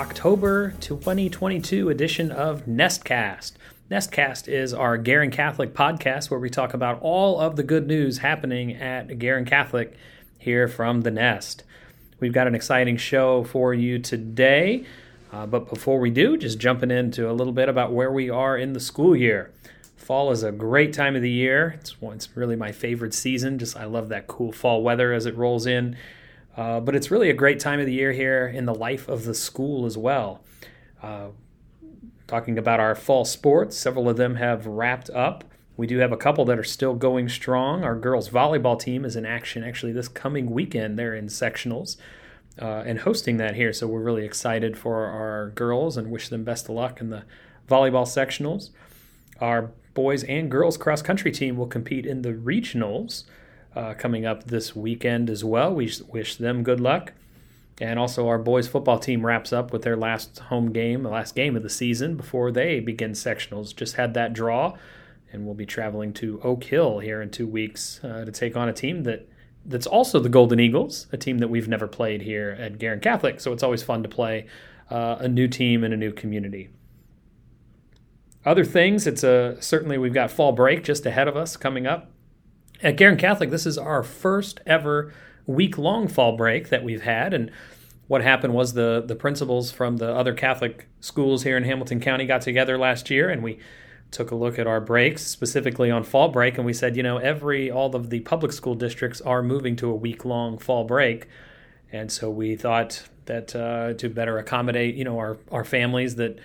October 2022 edition of Nestcast. Nestcast is our Guerin Catholic podcast where we talk about all of the good news happening at Guerin Catholic here from the Nest. We've got an exciting show for you today, uh, but before we do, just jumping into a little bit about where we are in the school year. Fall is a great time of the year. It's, it's really my favorite season. Just I love that cool fall weather as it rolls in. Uh, but it's really a great time of the year here in the life of the school as well. Uh, talking about our fall sports, several of them have wrapped up. We do have a couple that are still going strong. Our girls volleyball team is in action actually this coming weekend. They're in sectionals uh, and hosting that here. So we're really excited for our girls and wish them best of luck in the volleyball sectionals. Our boys and girls cross country team will compete in the regionals uh, coming up this weekend as well. We wish them good luck. And also, our boys football team wraps up with their last home game, the last game of the season before they begin sectionals. Just had that draw, and we'll be traveling to Oak Hill here in two weeks uh, to take on a team that that's also the Golden Eagles, a team that we've never played here at Guerin Catholic. So it's always fun to play uh, a new team in a new community. Other things, it's a certainly we've got fall break just ahead of us coming up. At Guerin Catholic, this is our first ever week long fall break that we've had. And what happened was the, the principals from the other Catholic schools here in Hamilton County got together last year and we took a look at our breaks, specifically on fall break, and we said, you know, every all of the public school districts are moving to a week long fall break. And so we thought that uh, to better accommodate, you know, our, our families that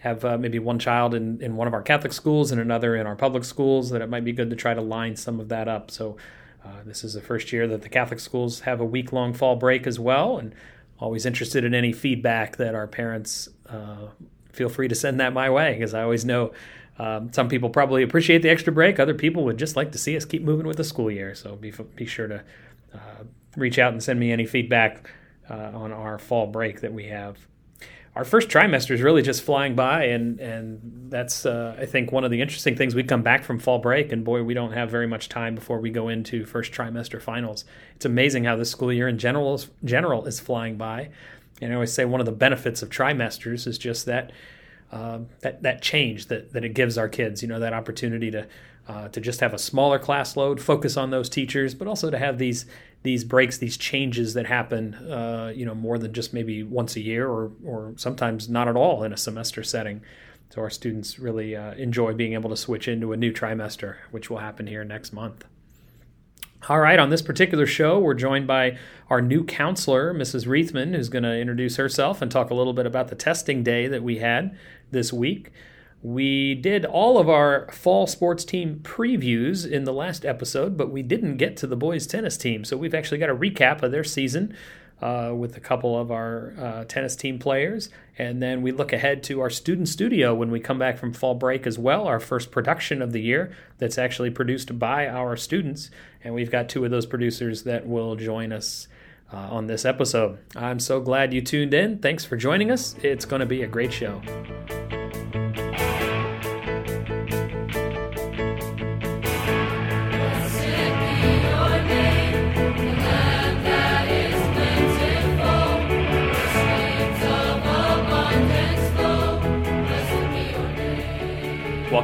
have uh, maybe one child in, in one of our Catholic schools and another in our public schools, that it might be good to try to line some of that up. So, uh, this is the first year that the Catholic schools have a week long fall break as well. And always interested in any feedback that our parents uh, feel free to send that my way because I always know um, some people probably appreciate the extra break. Other people would just like to see us keep moving with the school year. So, be, be sure to uh, reach out and send me any feedback uh, on our fall break that we have our first trimester is really just flying by, and and that's uh, I think one of the interesting things. We come back from fall break, and boy, we don't have very much time before we go into first trimester finals. It's amazing how this school year in general is, general is flying by. And I always say one of the benefits of trimesters is just that uh, that that change that that it gives our kids. You know, that opportunity to uh, to just have a smaller class load, focus on those teachers, but also to have these these breaks, these changes that happen, uh, you know, more than just maybe once a year or or sometimes not at all in a semester setting. So our students really uh, enjoy being able to switch into a new trimester, which will happen here next month. All right, on this particular show, we're joined by our new counselor, Mrs. Reithman, who's going to introduce herself and talk a little bit about the testing day that we had this week. We did all of our fall sports team previews in the last episode, but we didn't get to the boys' tennis team. So we've actually got a recap of their season uh, with a couple of our uh, tennis team players. And then we look ahead to our student studio when we come back from fall break as well, our first production of the year that's actually produced by our students. And we've got two of those producers that will join us. Uh, on this episode. I'm so glad you tuned in. Thanks for joining us. It's going to be a great show.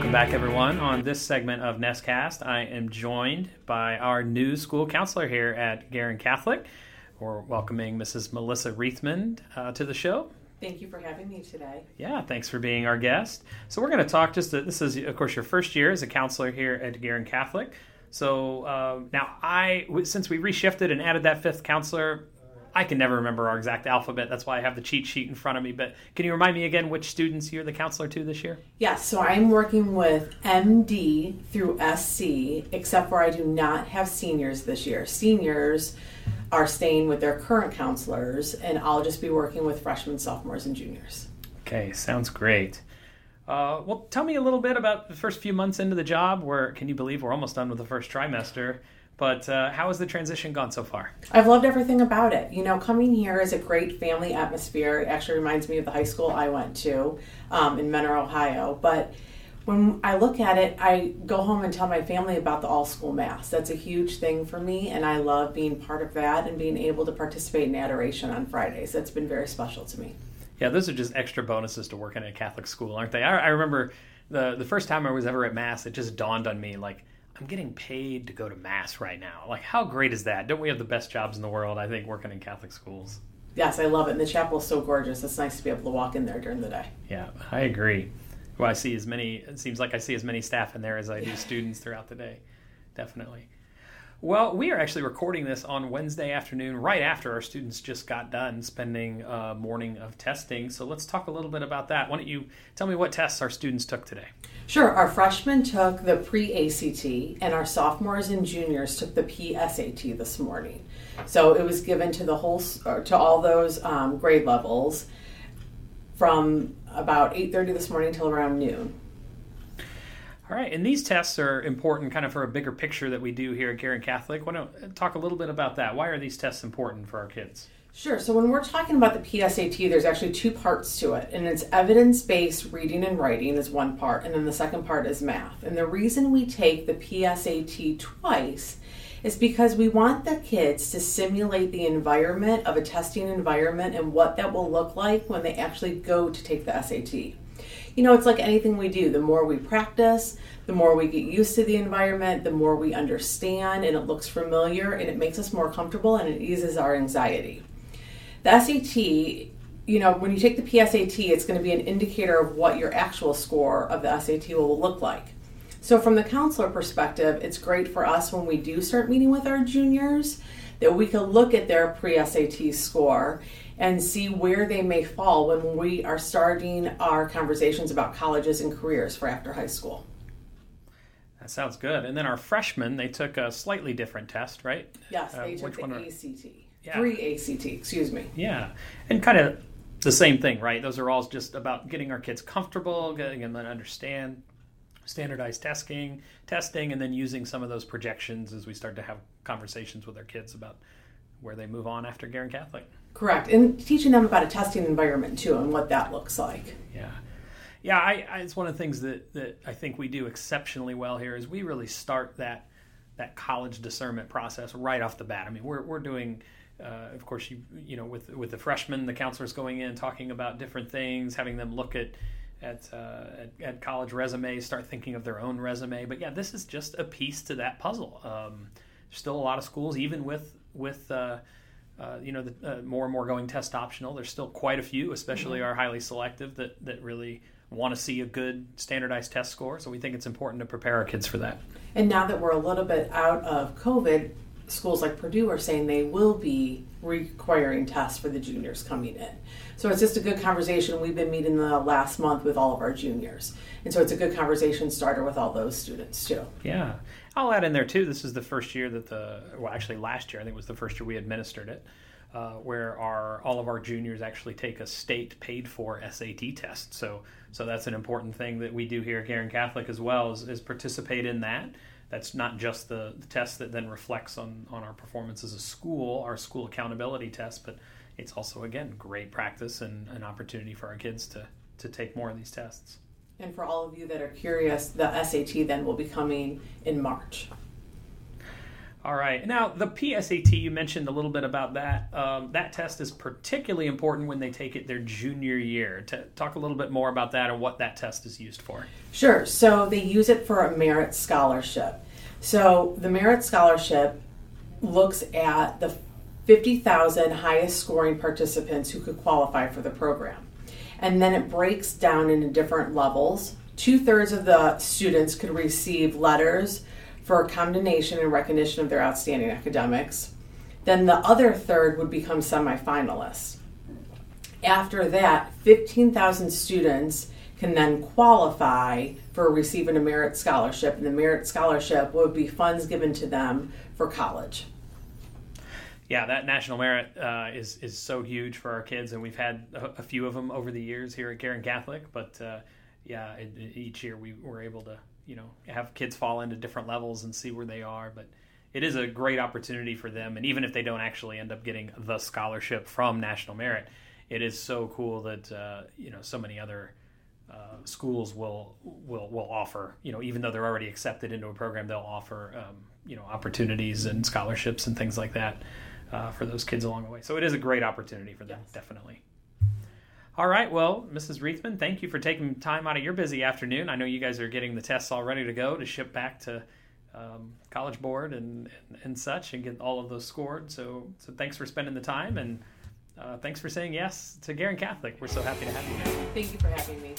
Welcome back, everyone. On this segment of Nestcast, I am joined by our new school counselor here at Guerin Catholic. We're welcoming Mrs. Melissa Reithman uh, to the show. Thank you for having me today. Yeah, thanks for being our guest. So we're going to talk just. To, this is, of course, your first year as a counselor here at Guerin Catholic. So uh, now, I since we reshifted and added that fifth counselor, I can never remember our exact alphabet. That's why I have the cheat sheet in front of me. But can you remind me again which students you're the counselor to this year? Yes, so I'm working with MD through SC, except for I do not have seniors this year. Seniors are staying with their current counselors, and I'll just be working with freshmen, sophomores, and juniors. Okay, sounds great. Uh, well, tell me a little bit about the first few months into the job. Where can you believe we're almost done with the first trimester? But uh, how has the transition gone so far? I've loved everything about it. You know, coming here is a great family atmosphere. It actually reminds me of the high school I went to um, in Mentor, Ohio. But when I look at it, I go home and tell my family about the all school mass. That's a huge thing for me, and I love being part of that and being able to participate in adoration on Fridays. That's been very special to me. Yeah, those are just extra bonuses to working at a Catholic school, aren't they? I, I remember the the first time I was ever at mass, it just dawned on me like I'm getting paid to go to mass right now. Like, how great is that? Don't we have the best jobs in the world? I think working in Catholic schools. Yes, I love it. And the chapel is so gorgeous. It's nice to be able to walk in there during the day. Yeah, I agree. Well, I see as many. It seems like I see as many staff in there as I do students throughout the day. Definitely. Well, we are actually recording this on Wednesday afternoon, right after our students just got done spending a morning of testing. So let's talk a little bit about that. Why don't you tell me what tests our students took today? Sure. Our freshmen took the pre ACT, and our sophomores and juniors took the PSAT this morning. So it was given to the whole to all those um, grade levels from about 8:30 this morning until around noon. All right, and these tests are important kind of for a bigger picture that we do here at Guerin Catholic. Why don't talk a little bit about that? Why are these tests important for our kids? Sure. So when we're talking about the PSAT, there's actually two parts to it, and it's evidence-based reading and writing is one part, and then the second part is math. And the reason we take the PSAT twice is because we want the kids to simulate the environment of a testing environment and what that will look like when they actually go to take the SAT you know, it's like anything we do. The more we practice, the more we get used to the environment, the more we understand, and it looks familiar, and it makes us more comfortable and it eases our anxiety. The SAT, you know, when you take the PSAT, it's going to be an indicator of what your actual score of the SAT will look like. So, from the counselor perspective, it's great for us when we do start meeting with our juniors that we can look at their pre SAT score and see where they may fall when we are starting our conversations about colleges and careers for after high school. That sounds good. And then our freshmen, they took a slightly different test, right? Yes, they uh, took the ACT. Yeah. ACT, excuse me. Yeah. And kind of the same thing, right? Those are all just about getting our kids comfortable, getting them to understand standardized testing, testing, and then using some of those projections as we start to have conversations with our kids about where they move on after Guerin Catholic. Correct, and teaching them about a testing environment too, and what that looks like. Yeah, yeah. I, I, it's one of the things that that I think we do exceptionally well here is we really start that that college discernment process right off the bat. I mean, we're we're doing. Uh, of course, you you know, with with the freshmen, the counselors going in talking about different things, having them look at at, uh, at, at college resumes, start thinking of their own resume. But yeah, this is just a piece to that puzzle. Um, there's still a lot of schools, even with with uh, uh, you know, the, uh, more and more going test optional. There's still quite a few, especially mm-hmm. our highly selective, that, that really want to see a good standardized test score. So we think it's important to prepare our kids for that. And now that we're a little bit out of COVID, schools like Purdue are saying they will be requiring tests for the juniors coming in. So it's just a good conversation. We've been meeting the last month with all of our juniors. And so it's a good conversation starter with all those students too. Yeah. I'll add in there too. This is the first year that the well, actually last year I think was the first year we administered it, uh, where our all of our juniors actually take a state paid for SAT test. So so that's an important thing that we do here at Guerin Catholic as well is, is participate in that. That's not just the, the test that then reflects on on our performance as a school, our school accountability test, but it's also again great practice and an opportunity for our kids to to take more of these tests. And for all of you that are curious, the SAT then will be coming in March. All right. Now, the PSAT, you mentioned a little bit about that. Um, that test is particularly important when they take it their junior year. To talk a little bit more about that and what that test is used for. Sure. So, they use it for a merit scholarship. So, the merit scholarship looks at the 50,000 highest scoring participants who could qualify for the program and then it breaks down into different levels. Two thirds of the students could receive letters for a commendation and recognition of their outstanding academics. Then the other third would become semifinalists. After that, 15,000 students can then qualify for receiving a merit scholarship, and the merit scholarship would be funds given to them for college yeah, that national merit uh, is is so huge for our kids, and we've had a, a, few of them over the years here at Guerin Catholic. But uh, yeah, it, it, each year we were able to you know have kids fall into different levels and see where they are. But it is a great opportunity for them, and even if they don't actually end up getting the scholarship from national merit, it is so cool that uh, you know so many other. Uh, schools will will will offer you know even though they're already accepted into a program they'll offer um, you know opportunities and scholarships and things like that uh, for those kids along the way. So it is a great opportunity for them, yes. definitely. All right. Well, Mrs. Reithman, thank you for taking time out of your busy afternoon. I know you guys are getting the tests all ready to go to ship back to um, College Board and, and, and such and get all of those scored. So, so thanks for spending the time and uh, thanks for saying yes to Guerin Catholic. We're so happy to have you. Thank you for having me.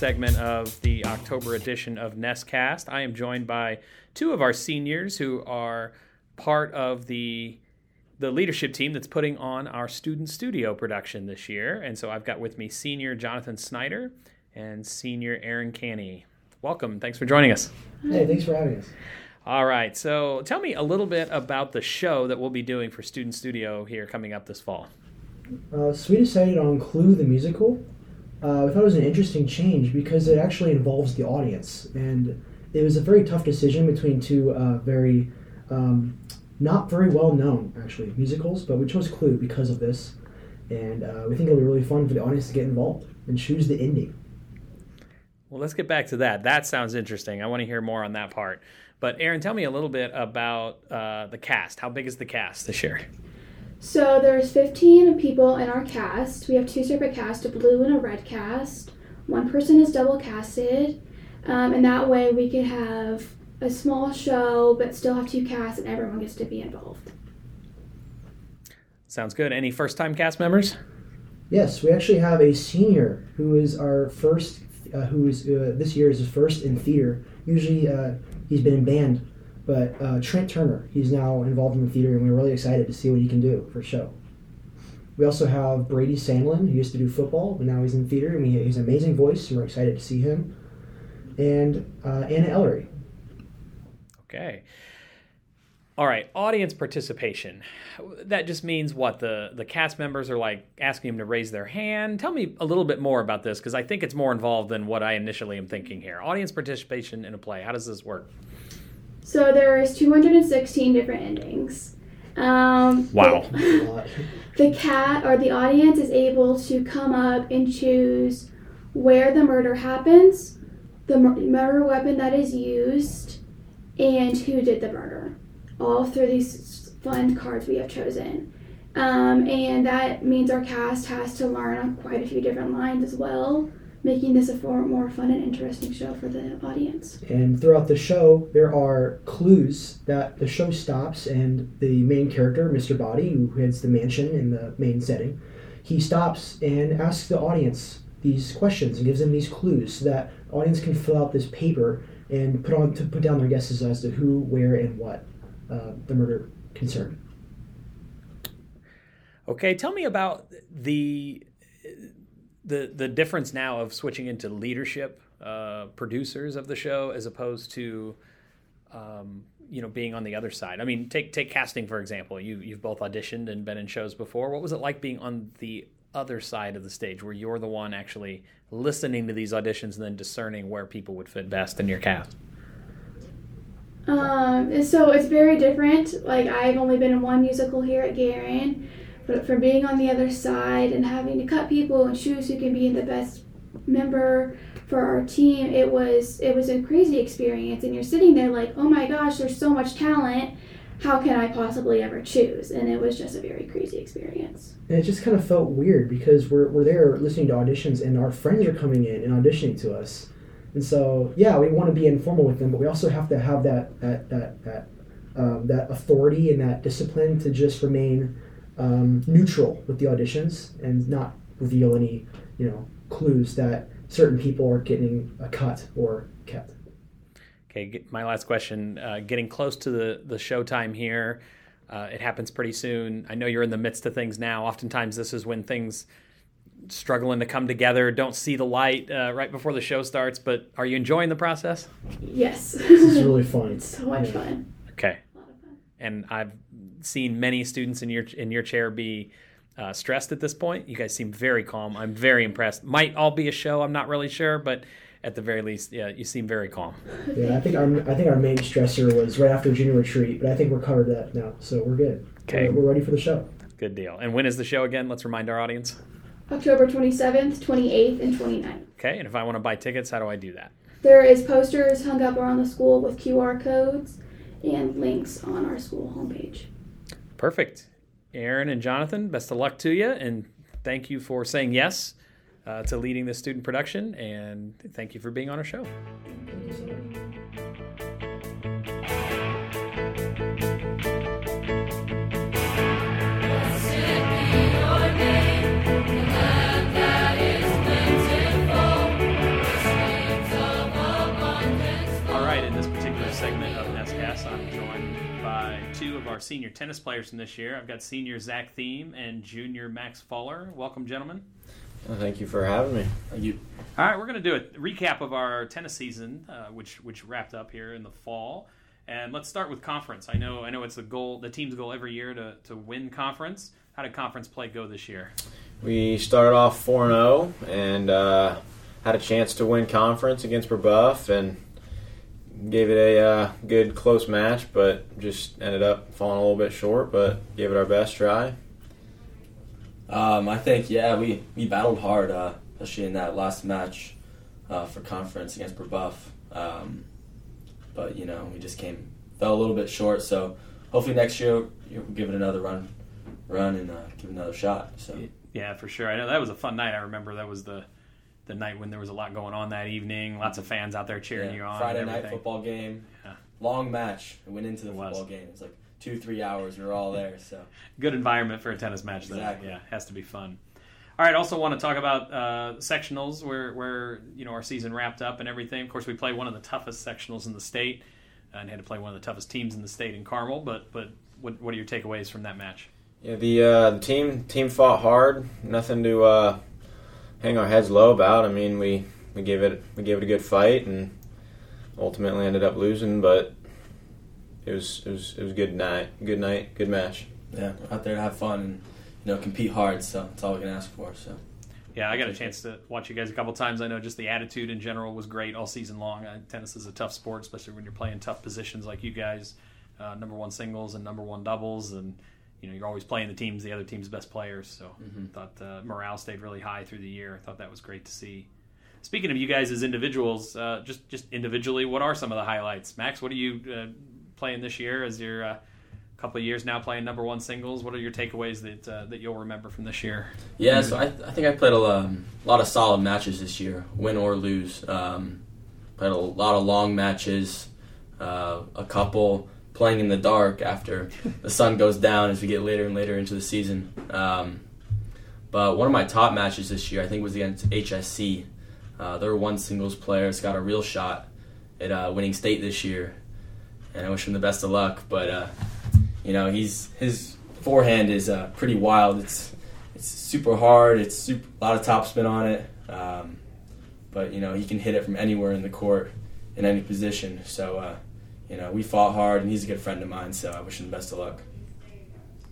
Segment of the October edition of Nestcast, I am joined by two of our seniors who are part of the the leadership team that's putting on our student studio production this year. And so I've got with me senior Jonathan Snyder and senior Aaron Canny. Welcome. Thanks for joining us. Hey, thanks for having us. All right. So tell me a little bit about the show that we'll be doing for Student Studio here coming up this fall. Uh, so we decided on Clue the musical. Uh, we thought it was an interesting change because it actually involves the audience, and it was a very tough decision between two uh, very um, not very well known actually musicals. But we chose Clue because of this, and uh, we think it'll be really fun for the audience to get involved and choose the ending. Well, let's get back to that. That sounds interesting. I want to hear more on that part. But Aaron, tell me a little bit about uh, the cast. How big is the cast this year? So there's 15 people in our cast. We have two separate casts, a blue and a red cast. One person is double casted, um, and that way we could have a small show but still have two casts and everyone gets to be involved. Sounds good. Any first time cast members? Yes, we actually have a senior who is our first, uh, who is uh, this year is his first in theater. Usually uh, he's been in band, but uh, Trent Turner, he's now involved in the theater, and we're really excited to see what he can do for show. We also have Brady Sandlin, who used to do football, but now he's in theater, and he has an amazing voice, and we're excited to see him. And uh, Anna Ellery. Okay. All right, audience participation. That just means what the the cast members are like asking them to raise their hand. Tell me a little bit more about this because I think it's more involved than what I initially am thinking here. Audience participation in a play. How does this work? So there's 216 different endings. Um, Wow. Lot. the cat or the audience is able to come up and choose where the murder happens, the murder weapon that is used, and who did the murder. All through these fun cards we have chosen. Um, and that means our cast has to learn quite a few different lines as well, making this a far more fun and interesting show for the audience. And throughout the show, there are clues that the show stops, and the main character, Mr. Boddy, who heads the mansion in the main setting, he stops and asks the audience these questions and gives them these clues so that the audience can fill out this paper and put on to put down their guesses as to who, where, and what uh, the murder concerned. Okay, tell me about the the the difference now of switching into leadership uh, producers of the show as opposed to um, you know being on the other side. I mean, take take casting for example. You you've both auditioned and been in shows before. What was it like being on the other side of the stage, where you're the one actually listening to these auditions and then discerning where people would fit best in your cast? Um, so it's very different. Like I've only been in one musical here at Guerin, but for being on the other side and having to cut people and choose who can be the best member for our team, it was it was a crazy experience. And you're sitting there like, oh my gosh, there's so much talent. How can I possibly ever choose? And it was just a very crazy experience. And it just kind of felt weird because we're, we're there listening to auditions and our friends are coming in and auditioning to us. And so, yeah, we want to be informal with them, but we also have to have that that that that, um, that authority and that discipline to just remain um, neutral with the auditions and not reveal any, you know, clues that certain people are getting a cut or kept. Okay, my last question. Uh, getting close to the the showtime here. Uh, it happens pretty soon. I know you're in the midst of things now. Oftentimes, this is when things struggling to come together, don't see the light uh, right before the show starts. But are you enjoying the process? Yes. This is really fun. it's so much Yeah. fun. Okay, A lot of fun. And I've seen many students in your in your chair be uh, stressed at this point. You guys seem very calm. I'm very impressed. Might all be a show. I'm not really sure, but at the very least, yeah, you seem very calm. Yeah, I think our I think our main stressor was right after junior retreat, but I think we're covered that now, so we're good. Okay. We're, we're ready for the show. Good deal. And when is the show again? Let's remind our audience. October 27th, 28th, and 29th. Okay, and if I want to buy tickets, how do I do that? There is posters hung up around the school with QR codes and links on our school homepage. Perfect. Aaron and Jonathan, best of luck to you, and thank you for saying yes uh, to leading this student production, and thank you for being on our show. Two of our senior tennis players from this year. I've got senior Zach Thiem and junior Max Fuller. Welcome, gentlemen. Well, thank you for having me. Thank you. All right, we're going to do a recap of our tennis season, uh, which which wrapped up here in the fall. And let's start with conference. I know I know it's the goal, the team's goal every year to, to win conference. How did conference play go this year? We started off 4 0 and uh, had a chance to win conference against Brebeuf and gave it a uh, good close match, but just ended up falling a little bit short, but gave it our best try. Um, I think yeah, we, we battled hard, uh, especially in that last match uh, for conference against Brebeuf. Um, but you know, we just came fell a little bit short. So hopefully next year we'll give it another run, run and uh, give it another shot. So Yeah, for sure. I know that was a fun night. I remember that was the the night when there was a lot going on that evening. Lots of fans out there cheering yeah, you on. Friday night football game, Yeah. long match. We went into the It was. football game. It was like two three hours. We were all there. So Good environment for a tennis match, though. Exactly. Yeah, has to be fun. All right. Also, want to talk about uh, sectionals, where where you know our season wrapped up and everything. Of course, we played one of the toughest sectionals in the state, and had to play one of the toughest teams in the state in Carmel. But but what what are your takeaways from that match? Yeah, the uh, the team team fought hard. Nothing to uh, hang our heads low about. I mean, we, we gave it we gave it a good fight and ultimately ended up losing, but it was it was it was a good night, good night, good match. yeah, out there to have fun and you know compete hard. So that's all we can ask for. So. Yeah, I got a chance to watch you guys a couple times. I know just the attitude in general was great all season long. Uh, tennis is a tough sport, especially when you're playing tough positions like you guys, uh, number one singles and number one doubles, and you know you're always playing the teams, the other team's best players. So Mhm. I thought uh, morale stayed really high through the year. I thought that was great to see. Speaking of you guys as individuals, uh, just just individually, what are some of the highlights? Max, what are you uh, playing this year as your uh, couple of years now playing number one singles? What are your takeaways that uh, that you'll remember from this year? Yeah, so I, I think I played a lot, a lot of solid matches this year, win or lose. Um, played a lot of long matches, uh, a couple playing in the dark after the sun goes down as we get later and later into the season. Um, but one of my top matches this year, I think, was against HSC. Uh, their one singles player has got a real shot at uh, winning state this year, and I wish him the best of luck. But uh, you know, he's his forehand is uh, pretty wild. It's it's super hard. It's super, a lot of topspin on it. Um, but you know he can hit it from anywhere in the court, in any position. So uh, you know we fought hard, and he's a good friend of mine. So I wish him the best of luck.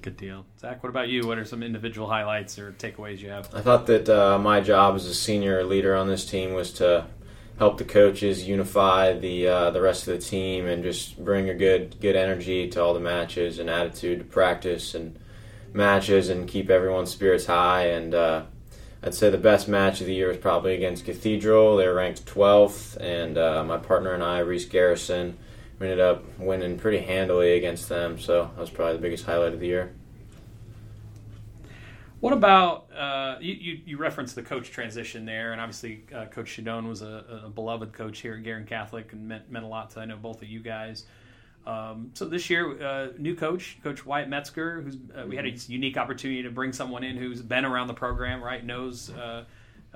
Good deal. Zach, what about you? What are some individual highlights or takeaways you have? I thought that uh, my job as a senior leader on this team was to help the coaches unify the uh, the rest of the team and just bring a good good energy to all the matches and attitude to practice and matches and keep everyone's spirits high. And uh, I'd say the best match of the year was probably against Cathedral. They were ranked 12th, and uh, my partner and I, Reese Garrison, we ended up winning pretty handily against them. So that was probably the biggest highlight of the year. What about uh, you, you? Referenced the coach transition there, and obviously uh, Coach Shadone was a, a beloved coach here at Guerin Catholic and meant meant a lot to I know both of you guys. Um, so this year, uh, new coach, Coach Wyatt Metzger, who's uh, we had a unique opportunity to bring someone in who's been around the program, right? Knows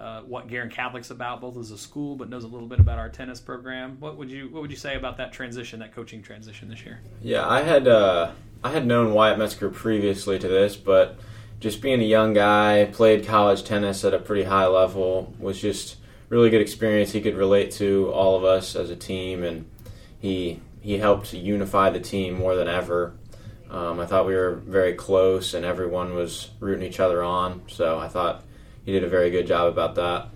uh, what Guerin Catholic's about, both as a school, but knows a little bit about our tennis program. What would you What would you say about that transition, that coaching transition this year? Yeah, I had uh, I had known Wyatt Metzger previously to this, but just being a young guy, played college tennis at a pretty high level, was just really good experience. He could relate to all of us as a team, and he he helped unify the team more than ever. Um, I thought we were very close, and everyone was rooting each other on. So I thought he did a very good job about that.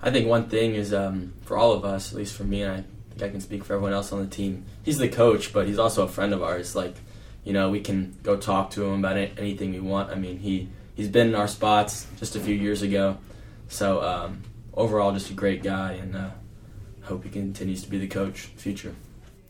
I think one thing is um, for all of us, at least for me, and I think I can speak for everyone else on the team. He's the coach, but he's also a friend of ours. Like, you know, we can go talk to him about it, anything we want. I mean, he he's been in our spots just a few years ago, so um, overall, just a great guy, and uh, hope he continues to be the coach in the future.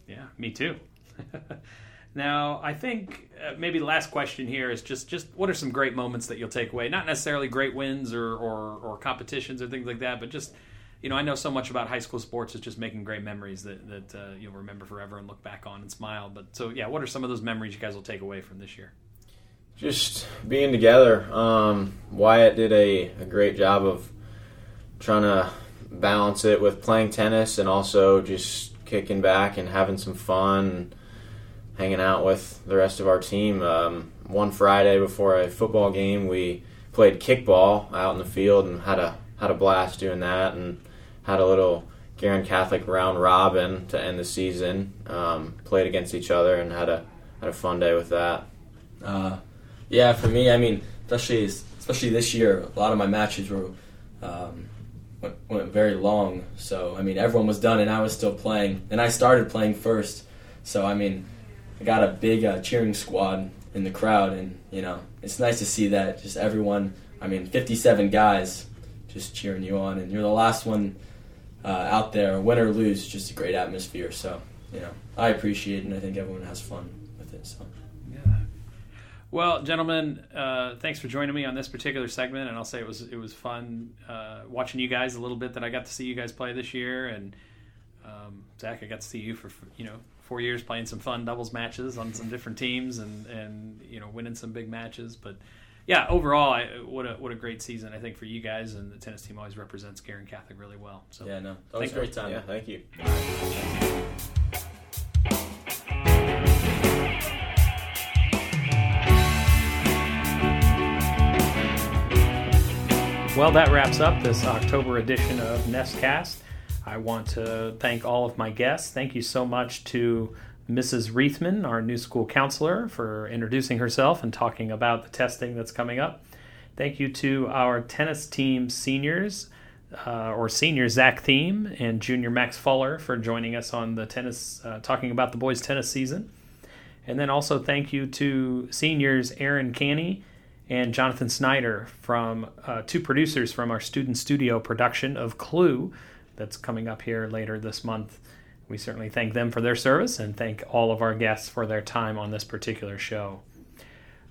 Yeah, me too. now, I think uh, maybe the last question here is just just what are some great moments that you'll take away? Not necessarily great wins or or, or competitions or things like that, but just you know, I know so much about high school sports is just making great memories that that uh, you'll remember forever and look back on and smile. But so yeah, what are some of those memories you guys will take away from this year? Just being together. Um, Wyatt did a, a great job of trying to balance it with playing tennis and also just kicking back and having some fun, hanging out with the rest of our team. Um, one Friday before a football game, we played kickball out in the field and had a had a blast doing that and had a little Guerin Catholic round robin to end the season. Um, played against each other and had a had a fun day with that. Uh, yeah, for me, I mean, especially especially this year, a lot of my matches were um, went, went very long. So I mean, everyone was done and I was still playing, and I started playing first. So I mean, I got a big uh, cheering squad in the crowd, and you know, it's nice to see that just everyone. I mean, 57 guys just cheering you on, and you're the last one uh, out there, win or lose. Just a great atmosphere. So you know, I appreciate it, and I think everyone has fun with it. So. Yeah. Well, gentlemen, uh, thanks for joining me on this particular segment, and I'll say it was it was fun uh, watching you guys a little bit that I got to see you guys play this year, and um, Zach, I got to see you for you know four years playing some fun doubles matches on some different teams, and and you know winning some big matches. But yeah, overall, I, what a what a great season I think for you guys, and the tennis team always represents Guerin Catholic really well. So yeah, no, that was a great time. Yeah, thank you. Well, that wraps up this October edition of Nestcast. I want to thank all of my guests. Thank you so much to Mrs. Reithman, our new school counselor, for introducing herself and talking about the testing that's coming up. Thank you to our tennis team seniors, uh, or senior Zach Thiem and junior Max Fuller for joining us on the tennis, uh, talking about the boys' tennis season. And then also thank you to seniors Aaron Canny and Jonathan Snyder from uh, two producers from our student studio production of Clue that's coming up here later this month. We certainly thank them for their service and thank all of our guests for their time on this particular show.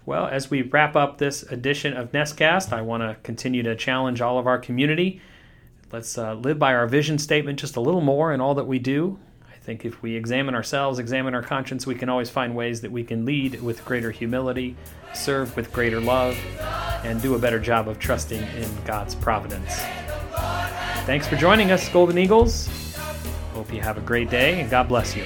Well, as we wrap up this edition of Nestcast, I want to continue to challenge all of our community. Let's uh, live by our vision statement just a little more in all that we do. I think if we examine ourselves, examine our conscience, we can always find ways that we can lead with greater humility, serve with greater love, and do a better job of trusting in God's providence. Thanks for joining us, Golden Eagles. Hope you have a great day, and God bless you.